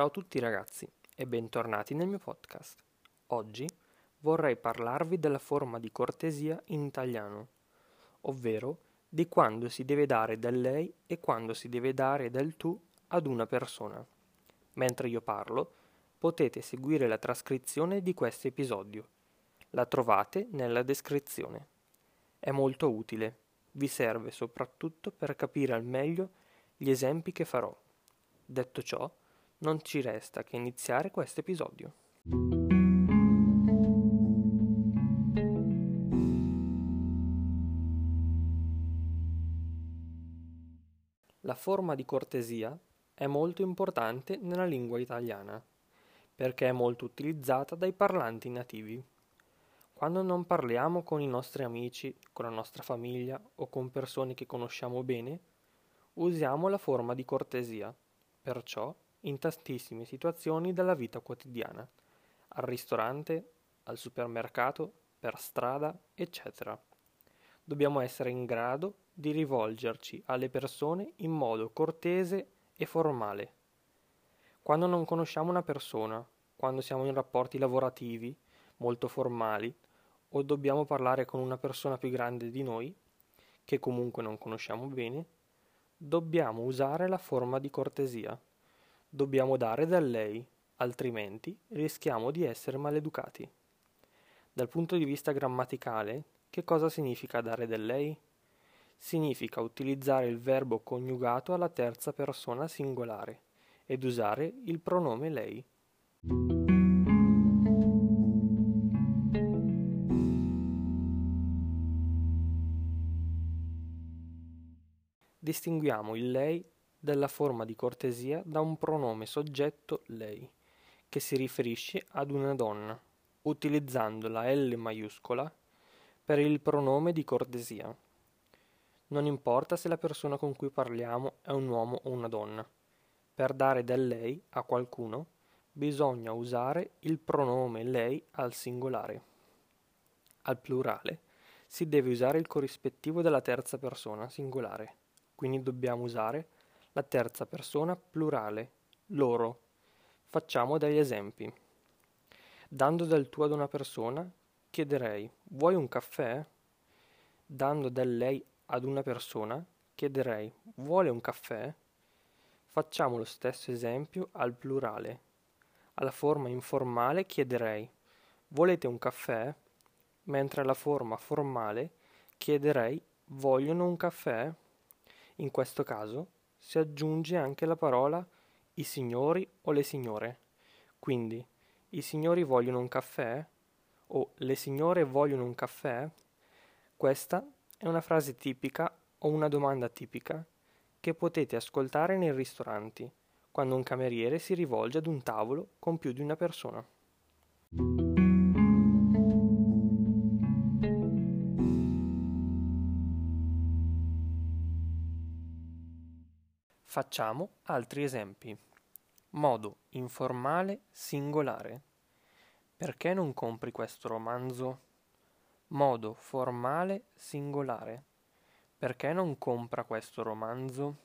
Ciao a tutti ragazzi e bentornati nel mio podcast. Oggi vorrei parlarvi della forma di cortesia in italiano, ovvero di quando si deve dare del lei e quando si deve dare del tu ad una persona. Mentre io parlo, potete seguire la trascrizione di questo episodio. La trovate nella descrizione. È molto utile, vi serve soprattutto per capire al meglio gli esempi che farò. Detto ciò, non ci resta che iniziare questo episodio. La forma di cortesia è molto importante nella lingua italiana perché è molto utilizzata dai parlanti nativi. Quando non parliamo con i nostri amici, con la nostra famiglia o con persone che conosciamo bene, usiamo la forma di cortesia. Perciò in tantissime situazioni della vita quotidiana, al ristorante, al supermercato, per strada, eccetera. Dobbiamo essere in grado di rivolgerci alle persone in modo cortese e formale. Quando non conosciamo una persona, quando siamo in rapporti lavorativi molto formali o dobbiamo parlare con una persona più grande di noi, che comunque non conosciamo bene, dobbiamo usare la forma di cortesia Dobbiamo dare da lei, altrimenti rischiamo di essere maleducati. Dal punto di vista grammaticale, che cosa significa dare del lei? Significa utilizzare il verbo coniugato alla terza persona singolare ed usare il pronome lei. Distinguiamo il lei della forma di cortesia da un pronome soggetto lei, che si riferisce ad una donna, utilizzando la L maiuscola per il pronome di cortesia. Non importa se la persona con cui parliamo è un uomo o una donna. Per dare del lei a qualcuno bisogna usare il pronome lei al singolare. Al plurale si deve usare il corrispettivo della terza persona singolare, quindi dobbiamo usare la terza persona plurale, loro. Facciamo degli esempi. Dando del tu ad una persona, chiederei vuoi un caffè? Dando del lei ad una persona, chiederei vuole un caffè? Facciamo lo stesso esempio al plurale. Alla forma informale chiederei volete un caffè? Mentre alla forma formale chiederei vogliono un caffè? In questo caso si aggiunge anche la parola i signori o le signore. Quindi, i signori vogliono un caffè? O le signore vogliono un caffè? Questa è una frase tipica o una domanda tipica che potete ascoltare nei ristoranti, quando un cameriere si rivolge ad un tavolo con più di una persona. Facciamo altri esempi. Modo informale singolare. Perché non compri questo romanzo? Modo formale singolare. Perché non compra questo romanzo?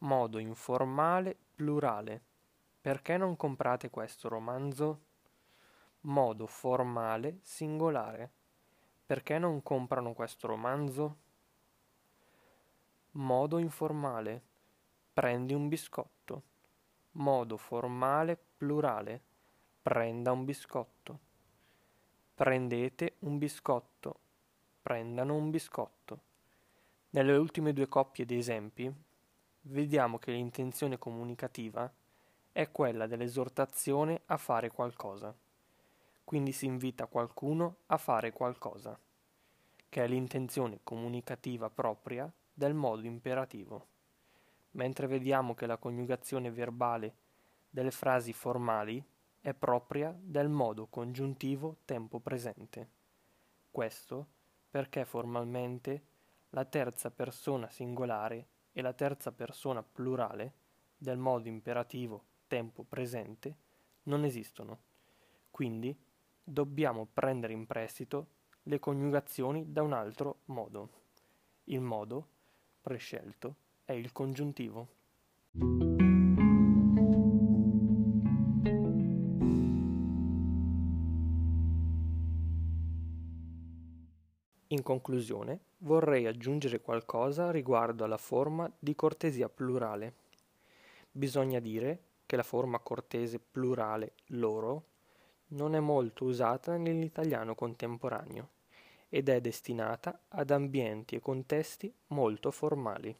Modo informale plurale. Perché non comprate questo romanzo? Modo formale singolare. Perché non comprano questo romanzo? Modo informale prendi un biscotto. Modo formale plurale. Prenda un biscotto. Prendete un biscotto. Prendano un biscotto. Nelle ultime due coppie di esempi, vediamo che l'intenzione comunicativa è quella dell'esortazione a fare qualcosa. Quindi si invita qualcuno a fare qualcosa, che è l'intenzione comunicativa propria del modo imperativo mentre vediamo che la coniugazione verbale delle frasi formali è propria del modo congiuntivo tempo presente. Questo perché formalmente la terza persona singolare e la terza persona plurale del modo imperativo tempo presente non esistono. Quindi dobbiamo prendere in prestito le coniugazioni da un altro modo. Il modo prescelto è il congiuntivo. In conclusione, vorrei aggiungere qualcosa riguardo alla forma di cortesia plurale. Bisogna dire che la forma cortese plurale loro non è molto usata nell'italiano contemporaneo ed è destinata ad ambienti e contesti molto formali.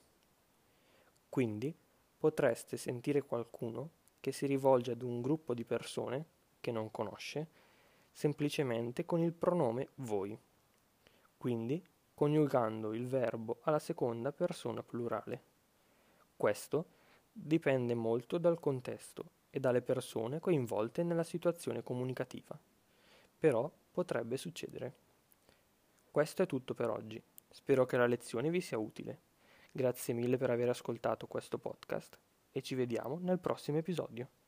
Quindi potreste sentire qualcuno che si rivolge ad un gruppo di persone che non conosce semplicemente con il pronome voi, quindi coniugando il verbo alla seconda persona plurale. Questo dipende molto dal contesto e dalle persone coinvolte nella situazione comunicativa, però potrebbe succedere. Questo è tutto per oggi. Spero che la lezione vi sia utile. Grazie mille per aver ascoltato questo podcast e ci vediamo nel prossimo episodio.